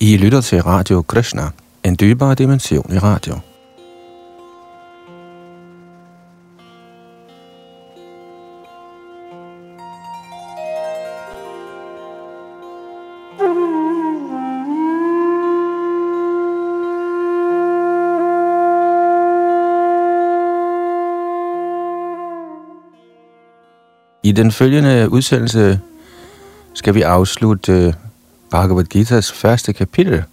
I lytter til Radio Krishna, en dybere dimension i radio. I den følgende udsendelse skal vi afslutte øh, Bhagavad Gita's første kapitel,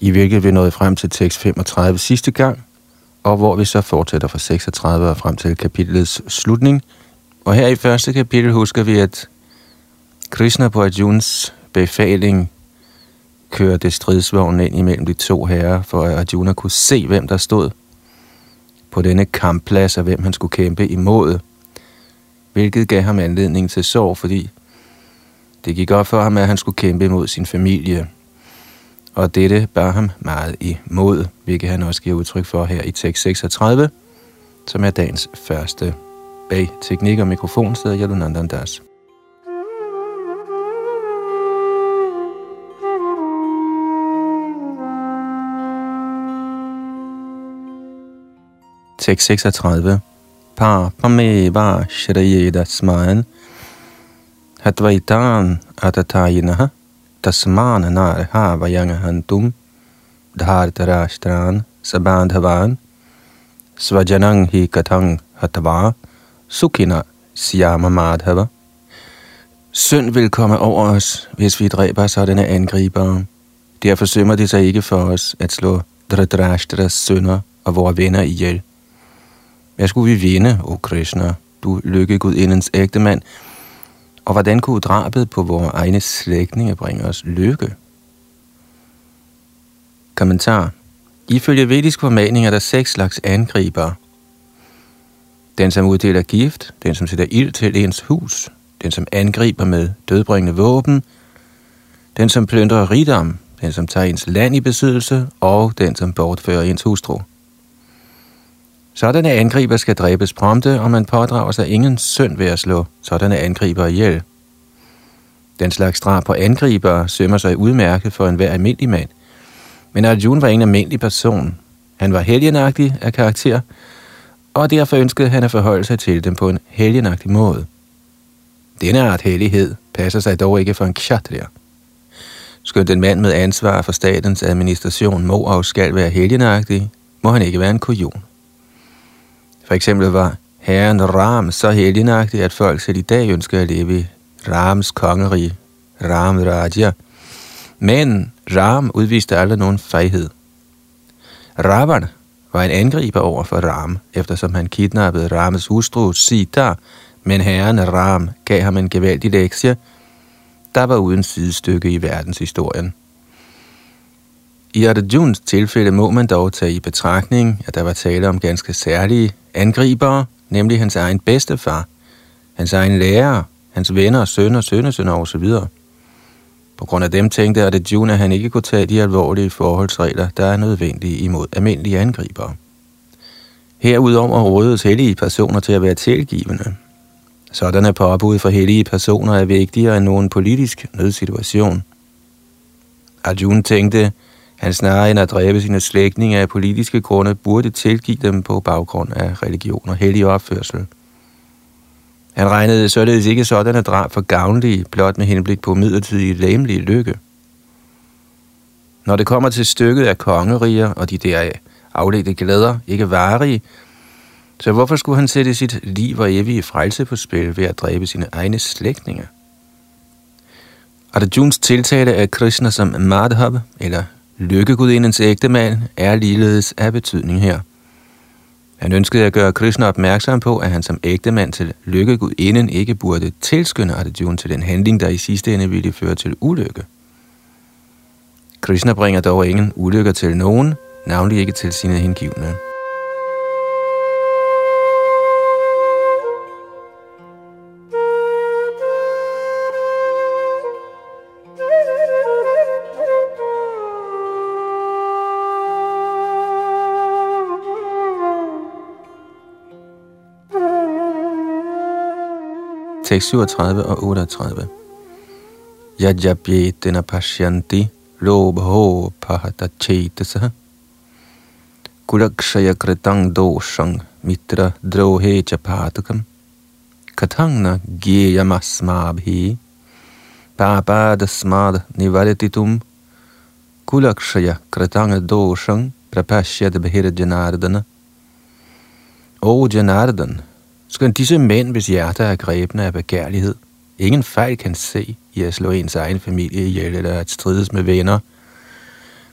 i hvilket vi nåede frem til tekst 35 sidste gang, og hvor vi så fortsætter fra 36 og frem til kapitlets slutning. Og her i første kapitel husker vi, at Krishna på Arjuns befaling kører det stridsvogn ind imellem de to herrer, for at Arjuna kunne se, hvem der stod på denne kampplads, og hvem han skulle kæmpe imod, hvilket gav ham anledning til sorg, fordi det gik op for ham, at han skulle kæmpe imod sin familie. Og dette bar ham meget imod, hvilket han også giver udtryk for her i tekst 36, som er dagens første bag teknik og mikrofon sidder Yadunandan Das. Tekst 36. med pameva shrayeda smayan Advaitan atatayinaha tasman narha vayangahantum dhartarashtran sabandhavan svajanang hi katang hatava sukina siyama madhava. Synd vil komme over os, hvis vi dræber sådanne angribere. Derfor sømmer det sig ikke for os at slå Dhritarashtras sønner og vores venner ihjel. Hvad skulle vi vinde, o Krishna, du lykkegudindens ægte mand, og hvordan kunne drabet på vores egne slægtninge bringe os lykke? Kommentar. Ifølge vedisk formaning er der seks slags angriber. Den, som uddeler gift, den, som sætter ild til ens hus, den, som angriber med dødbringende våben, den, som plyndrer rigdom, den, som tager ens land i besiddelse, og den, som bortfører ens hustru. Sådanne angriber skal dræbes prompte, og man pådrager sig ingen synd ved at slå sådanne angriber ihjel. Den slags drab på angriber sømmer sig udmærket for enhver almindelig mand. Men Arjuna var ingen almindelig person. Han var helgenagtig af karakter, og derfor ønskede han at forholde sig til dem på en helgenagtig måde. Denne art hellighed passer sig dog ikke for en kshatriya. Skønt en mand med ansvar for statens administration må og skal være helgenagtig, må han ikke være en kujon. For eksempel var herren Ram så helgenagtig, at folk selv i dag ønsker at leve i Rams kongerige, Ram Raja. Men Ram udviste aldrig nogen fejhed. Ravan var en angriber over for Ram, eftersom han kidnappede Rams hustru Sita, men herren Ram gav ham en gevaldig lektie, der var uden sidestykke i verdenshistorien. I Arjuns tilfælde må man dog tage i betragtning, at der var tale om ganske særlige angribere, nemlig hans egen bedstefar, hans egen lærer, hans venner, sønner, sønnesønner osv. På grund af dem tænkte Arjuna, at han ikke kunne tage de alvorlige forholdsregler, der er nødvendige imod almindelige angribere. Herudover rådedes hellige personer til at være tilgivende. Sådanne påbud for hellige personer er vigtigere end nogen politisk nødsituation. Arjun tænkte, han snarere end at dræbe sine slægtninge af politiske grunde, burde tilgive dem på baggrund af religion og hellig opførsel. Han regnede således ikke sådan at drab for gavnlige, blot med henblik på midlertidig læmelige lykke. Når det kommer til stykket af kongeriger og de deraf afledte glæder ikke varige, så hvorfor skulle han sætte sit liv og evige frelse på spil ved at dræbe sine egne slægtninge? Arjuns tiltale af Krishna som Madhav, eller Lykkegudindens ægtemand er ligeledes af betydning her. Han ønskede at gøre Krishna opmærksom på, at han som ægtemand til lykkegudinden ikke burde tilskynde Arjuna til den handling, der i sidste ende ville føre til ulykke. Krishna bringer dog ingen ulykker til nogen, navnlig ikke til sine hengivne. Tekst 37 og 38. Yajabhyetena pashyanti lobho pahata chetasa kulakshaya kritang doshang mitra drohe chapatakam katangna gyeyamasmabhi papadasmad nivarititum kulakshaya kritang doshang prapashyad behira janardana O Janardan, skal disse mænd, hvis hjerter er grebne af begærlighed, ingen fejl kan se i at slå ens egen familie ihjel eller at strides med venner.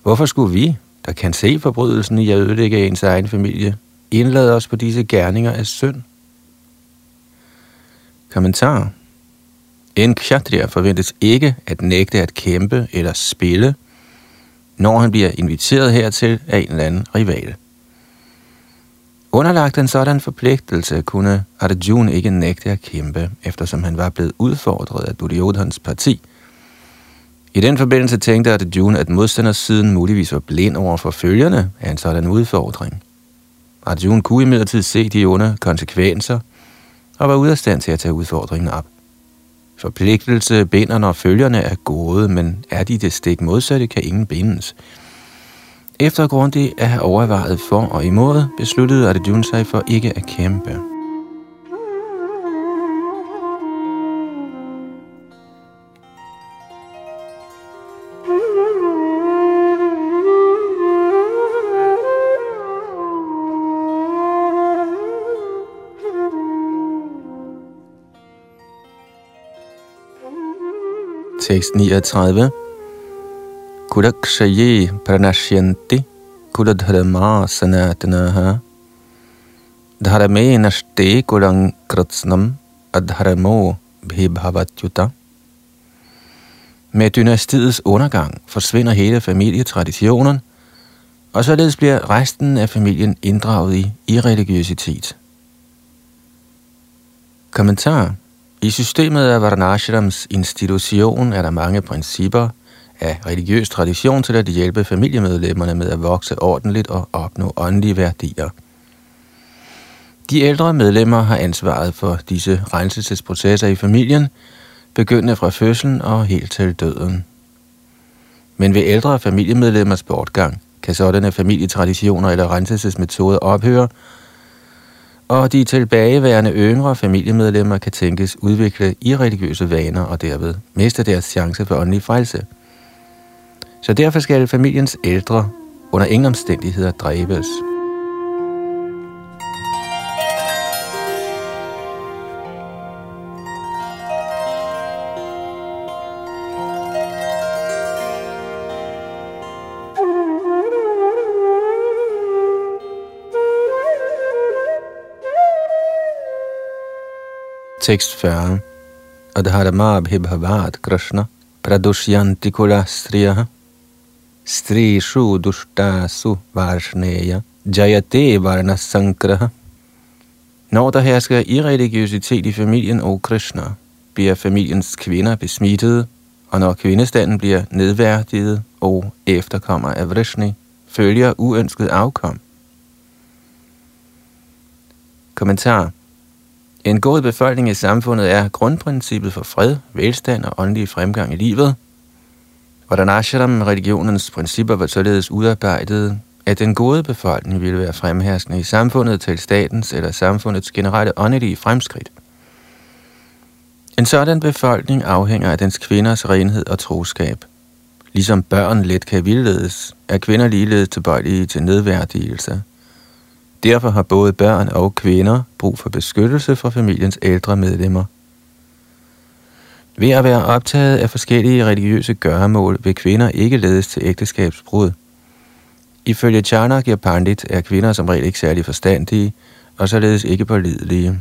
Hvorfor skulle vi, der kan se forbrydelsen i at ødelægge ens egen familie, indlade os på disse gerninger af synd? Kommentar En kshatriya forventes ikke at nægte at kæmpe eller spille, når han bliver inviteret hertil af en eller anden rival. Underlagt en sådan forpligtelse kunne Arjuna ikke nægte at kæmpe, eftersom han var blevet udfordret af Duryodhans parti. I den forbindelse tænkte Arjuna, at modstandersiden muligvis var blind over for følgerne af en sådan udfordring. Arjuna kunne imidlertid se de onde konsekvenser og var ude af stand til at tage udfordringen op. Forpligtelse binder, når følgerne er gode, men er de det stik modsatte, kan ingen bindes. Efter grundigt at have overvejet for og imod, besluttede Arjuna sig for ikke at kæmpe. Tekst 39 Kudakshaye pranashyanti kudadharma sanatanaha dharame nashte kudang kratsnam adharamo bhibhavatyuta. Med dynastiets undergang forsvinder hele familietraditionen, og således bliver resten af familien inddraget i irreligiøsitet. Kommentar I systemet af Varnashrams institution er der mange principper – af religiøs tradition til at hjælpe familiemedlemmerne med at vokse ordentligt og opnå åndelige værdier. De ældre medlemmer har ansvaret for disse renselsesprocesser i familien, begyndende fra fødslen og helt til døden. Men ved ældre familiemedlemmers bortgang kan sådanne familietraditioner eller renselsesmetoder ophøre, og de tilbageværende yngre familiemedlemmer kan tænkes udvikle irreligiøse vaner og derved miste deres chance for åndelig frelse. Så derfor skal familiens ældre under ingen omstændigheder dræbes. Tekst 40 Adharamabhibhavat Krishna pradushyanti kulastriyaha स्त्रीषु दुष्टासु varshneya jayate varna sankraha. Når der hersker irreligiøsitet i familien og Krishna, bliver familiens kvinder besmittede, og når kvindestanden bliver nedværdiget og efterkommer af Vrishni, følger uønsket afkom. Kommentar En god befolkning i samfundet er grundprincippet for fred, velstand og åndelig fremgang i livet – Hvordan ashram-religionens principper var således udarbejdet, at den gode befolkning ville være fremherskende i samfundet til statens eller samfundets generelle åndelige fremskridt. En sådan befolkning afhænger af dens kvinders renhed og troskab. Ligesom børn let kan vildledes, er kvinder ligeledes tilbøjelige til nedværdigelse. Derfor har både børn og kvinder brug for beskyttelse fra familiens ældre medlemmer. Ved at være optaget af forskellige religiøse gøremål vil kvinder ikke ledes til ægteskabsbrud. Ifølge Chanakya Pandit er kvinder som regel ikke særlig forstandige, og således ikke pålidelige.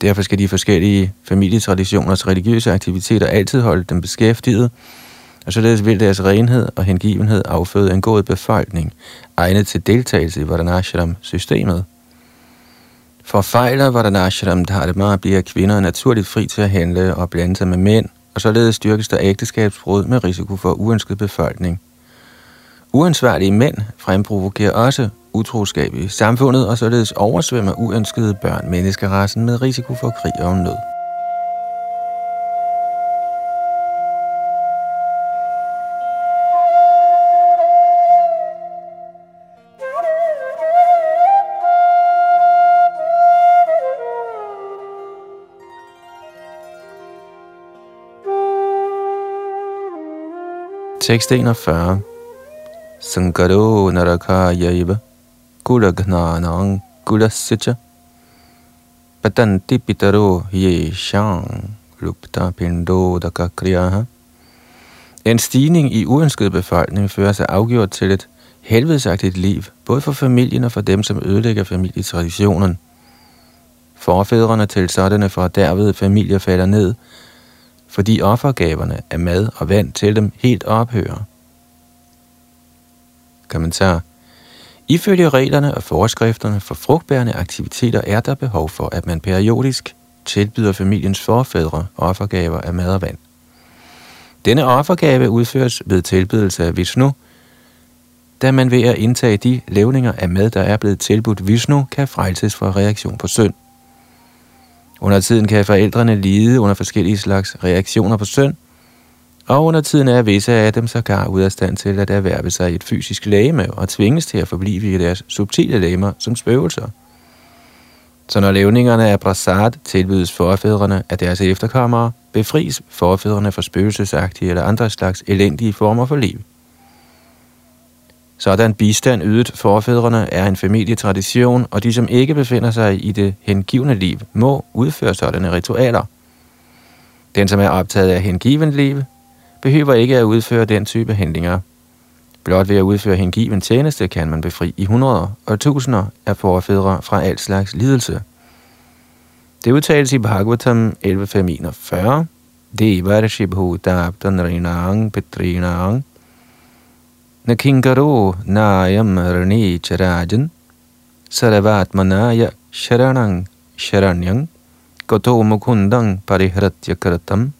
Derfor skal de forskellige familietraditioners religiøse aktiviteter altid holde dem beskæftiget, og således vil deres renhed og hengivenhed afføde en god befolkning, egnet til deltagelse i Vardanashram-systemet. For fejler Vardanashram Dharma bliver kvinder naturligt fri til at handle og blande sig med mænd, og således styrkes der ægteskabsbrud med risiko for uønsket befolkning. Uansvarlige mænd fremprovokerer også utroskab i samfundet, og således oversvømmer uønskede børn menneskerassen med risiko for krig og nød. Tekst 41. Sangaro naraka yaiva kulagnanang kulasitcha patanti pitaro ye shang lupta pindo daka kriyaha. En stigning i uønsket befolkning fører sig afgjort til et helvedesagtigt liv, både for familien og for dem, som ødelægger familietraditionen. Forfædrene til sådanne fra derved familier falder ned, fordi offergaverne af mad og vand til dem helt ophører. Kommentar. Ifølge reglerne og forskrifterne for frugtbærende aktiviteter er der behov for, at man periodisk tilbyder familiens forfædre offergaver af mad og vand. Denne offergave udføres ved tilbydelse af Vishnu, da man ved at indtage de levninger af mad, der er blevet tilbudt Vishnu, kan frelses fra reaktion på synd. Under tiden kan forældrene lide under forskellige slags reaktioner på søn, og under tiden er visse af dem sågar ud af stand til at erhverve sig et fysisk lægeme og tvinges til at forblive i deres subtile lægemer som spøgelser. Så når levningerne af prasad tilbydes forfædrene af deres efterkommere, befries forfædrene for spøgelsesagtige eller andre slags elendige former for liv. Sådan bistand ydet forfædrene er en familietradition, og de, som ikke befinder sig i det hengivne liv, må udføre sådanne ritualer. Den, som er optaget af hengiven liv, behøver ikke at udføre den type handlinger. Blot ved at udføre hengiven tjeneste kan man befri i hundreder og tusinder af forfædre fra alt slags lidelse. Det udtales i Bhagavatam 11.541. Devarshi bhutabtan rinang petrinang Nakinkaro nayam rani charajan Saravatmanaya sharanang sharanyang Goto mukundang parihratya karatam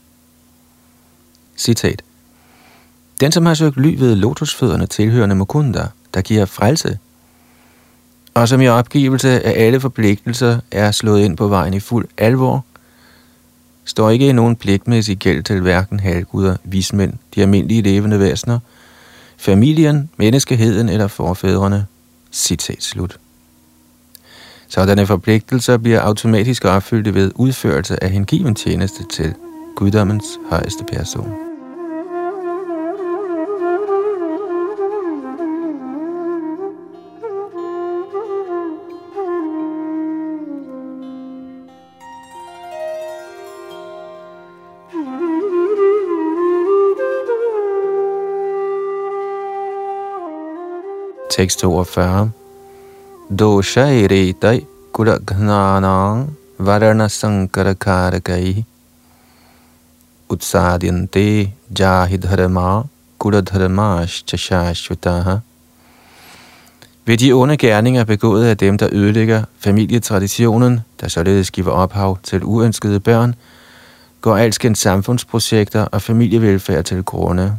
Citat. Den, som har søgt ly ved lotusfødderne tilhørende Mukunda, der giver frelse, og som i opgivelse af alle forpligtelser er slået ind på vejen i fuld alvor, står ikke i nogen pligtmæssig gæld til hverken halvguder, vismænd, de almindelige levende væsener, familien, menneskeheden eller forfædrene. Citat slut. Sådanne forpligtelser bliver automatisk opfyldt ved udførelse af hengiven tjeneste til guddommens højeste person. Tekst 42. kula kulagnanang varana sankarakarakai utsadyante jahidharma kuladharmash shashvataha. Ved de onde gerninger begået af dem, der ødelægger familietraditionen, der således giver ophav til uønskede børn, går alskens samfundsprojekter og familievelfærd til grunde.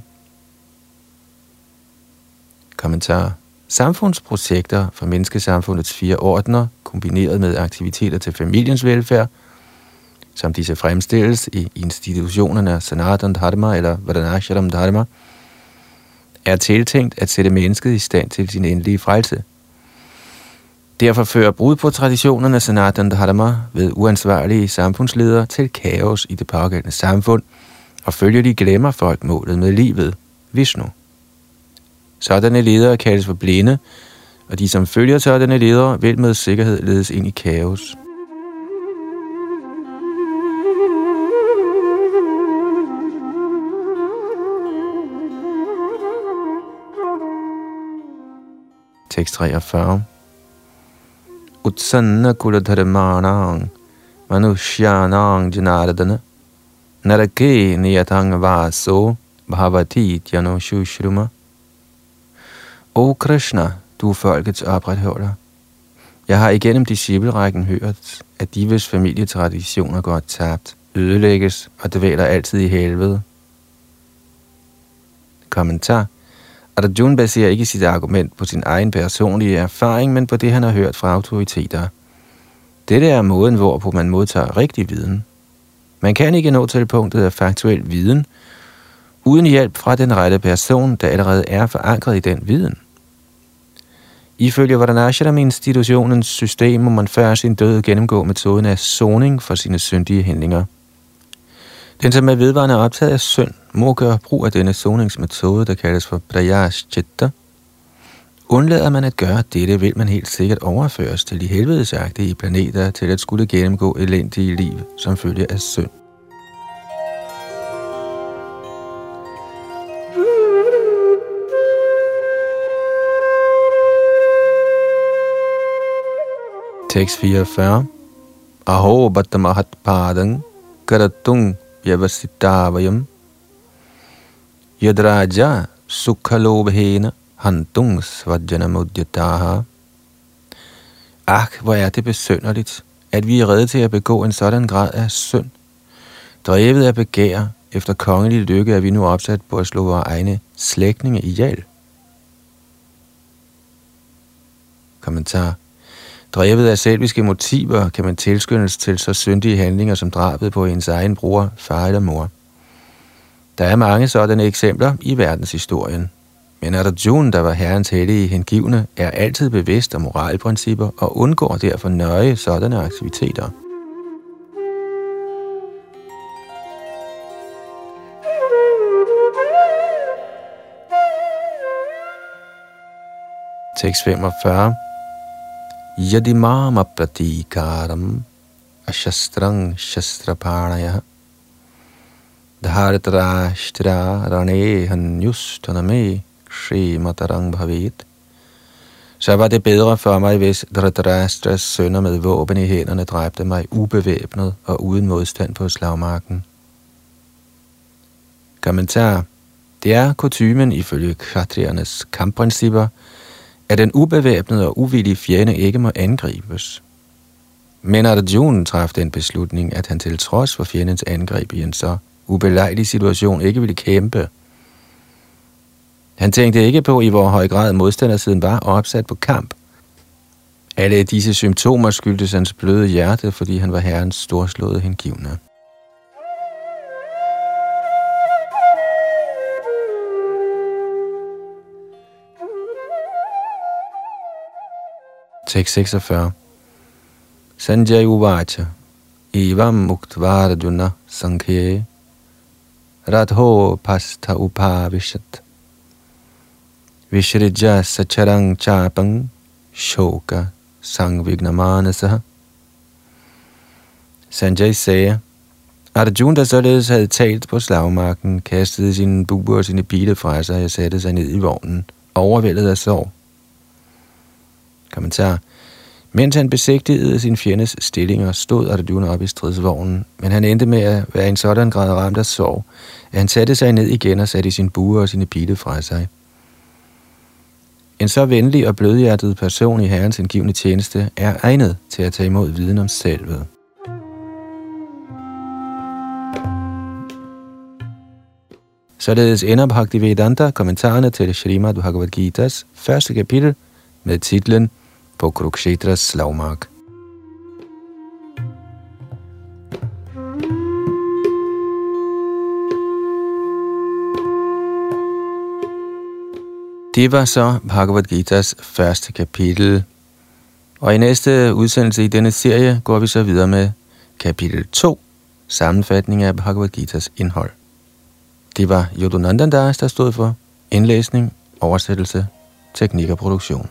Kommentar samfundsprojekter for menneskesamfundets fire ordner, kombineret med aktiviteter til familiens velfærd, som disse fremstilles i institutionerne Sanatan Dharma eller Varanashram Dharma, er tiltænkt at sætte mennesket i stand til sin endelige frelse. Derfor fører brud på traditionerne Sanatan Dharma ved uansvarlige samfundsledere til kaos i det pågældende samfund, og følger de glemmer folk målet med livet, Vishnu. Sådanne ledere kaldes for blinde, og de, som følger sådanne ledere, vil med sikkerhed ledes ind i kaos. Tekst 43 Utsanna kuladharmanang manushyanang janardana narake niyatang vaso bhavati tjano shushruma O Krishna, du er folkets opretholder. Jeg har igennem disciplerækken hørt, at de, hvis familietraditioner går tabt, ødelægges og dvæler altid i helvede. Kommentar. Arjuna baserer ikke sit argument på sin egen personlige erfaring, men på det, han har hørt fra autoriteter. Dette er måden, hvorpå man modtager rigtig viden. Man kan ikke nå til punktet af faktuel viden, uden hjælp fra den rette person, der allerede er forankret i den viden. Ifølge Varanashram-institutionens system må man før sin død gennemgå metoden af soning for sine syndige handlinger. Den, som er vedvarende optaget af synd, må gøre brug af denne soningsmetode, der kaldes for prayash chitta. Undlader man at gøre dette, vil man helt sikkert overføres til de helvedesagtige planeter til at skulle gennemgå elendige liv som følge af synd. Tekst 44 Aho Bhattamahat Padang Karatung Yavasitavayam Yadraja Sukhalobhena Hantung Svajjanamudyataha Ak, hvor er det besønderligt, at vi er redde til at begå en sådan grad af synd. Drevet af begær efter kongelig lykke er vi nu opsat på at slå vores egne slægtninge ihjel. Kommentar Drevet af selviske motiver kan man tilskyndes til så syndige handlinger som drabet på ens egen bror, far eller mor. Der er mange sådanne eksempler i verdenshistorien. Men Arjuna, der var herrens hellige hengivne, er altid bevidst om moralprincipper og undgår derfor nøje sådanne aktiviteter. Tekst 45 यदि माम प्रतीकारम अशस्त्रं शस्त्रपाणय धारतराष्ट्रा रणे हन्युष्ठनमे श्रीमतरं bhavet. Så var det bedre for mig, hvis Dhritarashtas sønner med våben i hænderne dræbte mig ubevæbnet og uden modstand på slagmarken. Kommentar. Det er kutumen ifølge kvatriernes kampprincipper, at den ubevæbnede og uvillige fjende ikke må angribes. Men Arjuna traf den beslutning, at han til trods for fjendens angreb i en så ubelejlig situation ikke ville kæmpe. Han tænkte ikke på, i hvor høj grad modstandersiden var opsat på kamp. Alle disse symptomer skyldtes hans bløde hjerte, fordi han var herrens storslåede hengivne. Tekst 46 Sanjay Uvacha Evam Muktvarduna Sankhye Radho Pastha Upavishat Vishrija Sacharang Chapang Shoka Sangvignamanasa Sanjay sagde, Arjuna, der således havde talt på slagmarken, kastede sine buer og sine biler fra sig og satte sig ned i vognen, overvældet af sorg. Kommentar. Mens han besigtigede sin fjendes stillinger, stod Arjuna op i stridsvognen, men han endte med at være i en sådan grad ramt af sorg, at han satte sig ned igen og satte sin bue og sine pile fra sig. En så venlig og blødhjertet person i Herrens indgivende tjeneste er egnet til at tage imod viden om selvet. Således ender Bhaktivedanta kommentarerne til Srimad Bhagavad Gita's første kapitel med titlen på Kurukshetras slagmark. Det var så Bhagavad Gita's første kapitel. Og i næste udsendelse i denne serie går vi så videre med kapitel 2, sammenfatning af Bhagavad Gita's indhold. Det var Yodunandandas, der stod for indlæsning, oversættelse, teknik og produktion.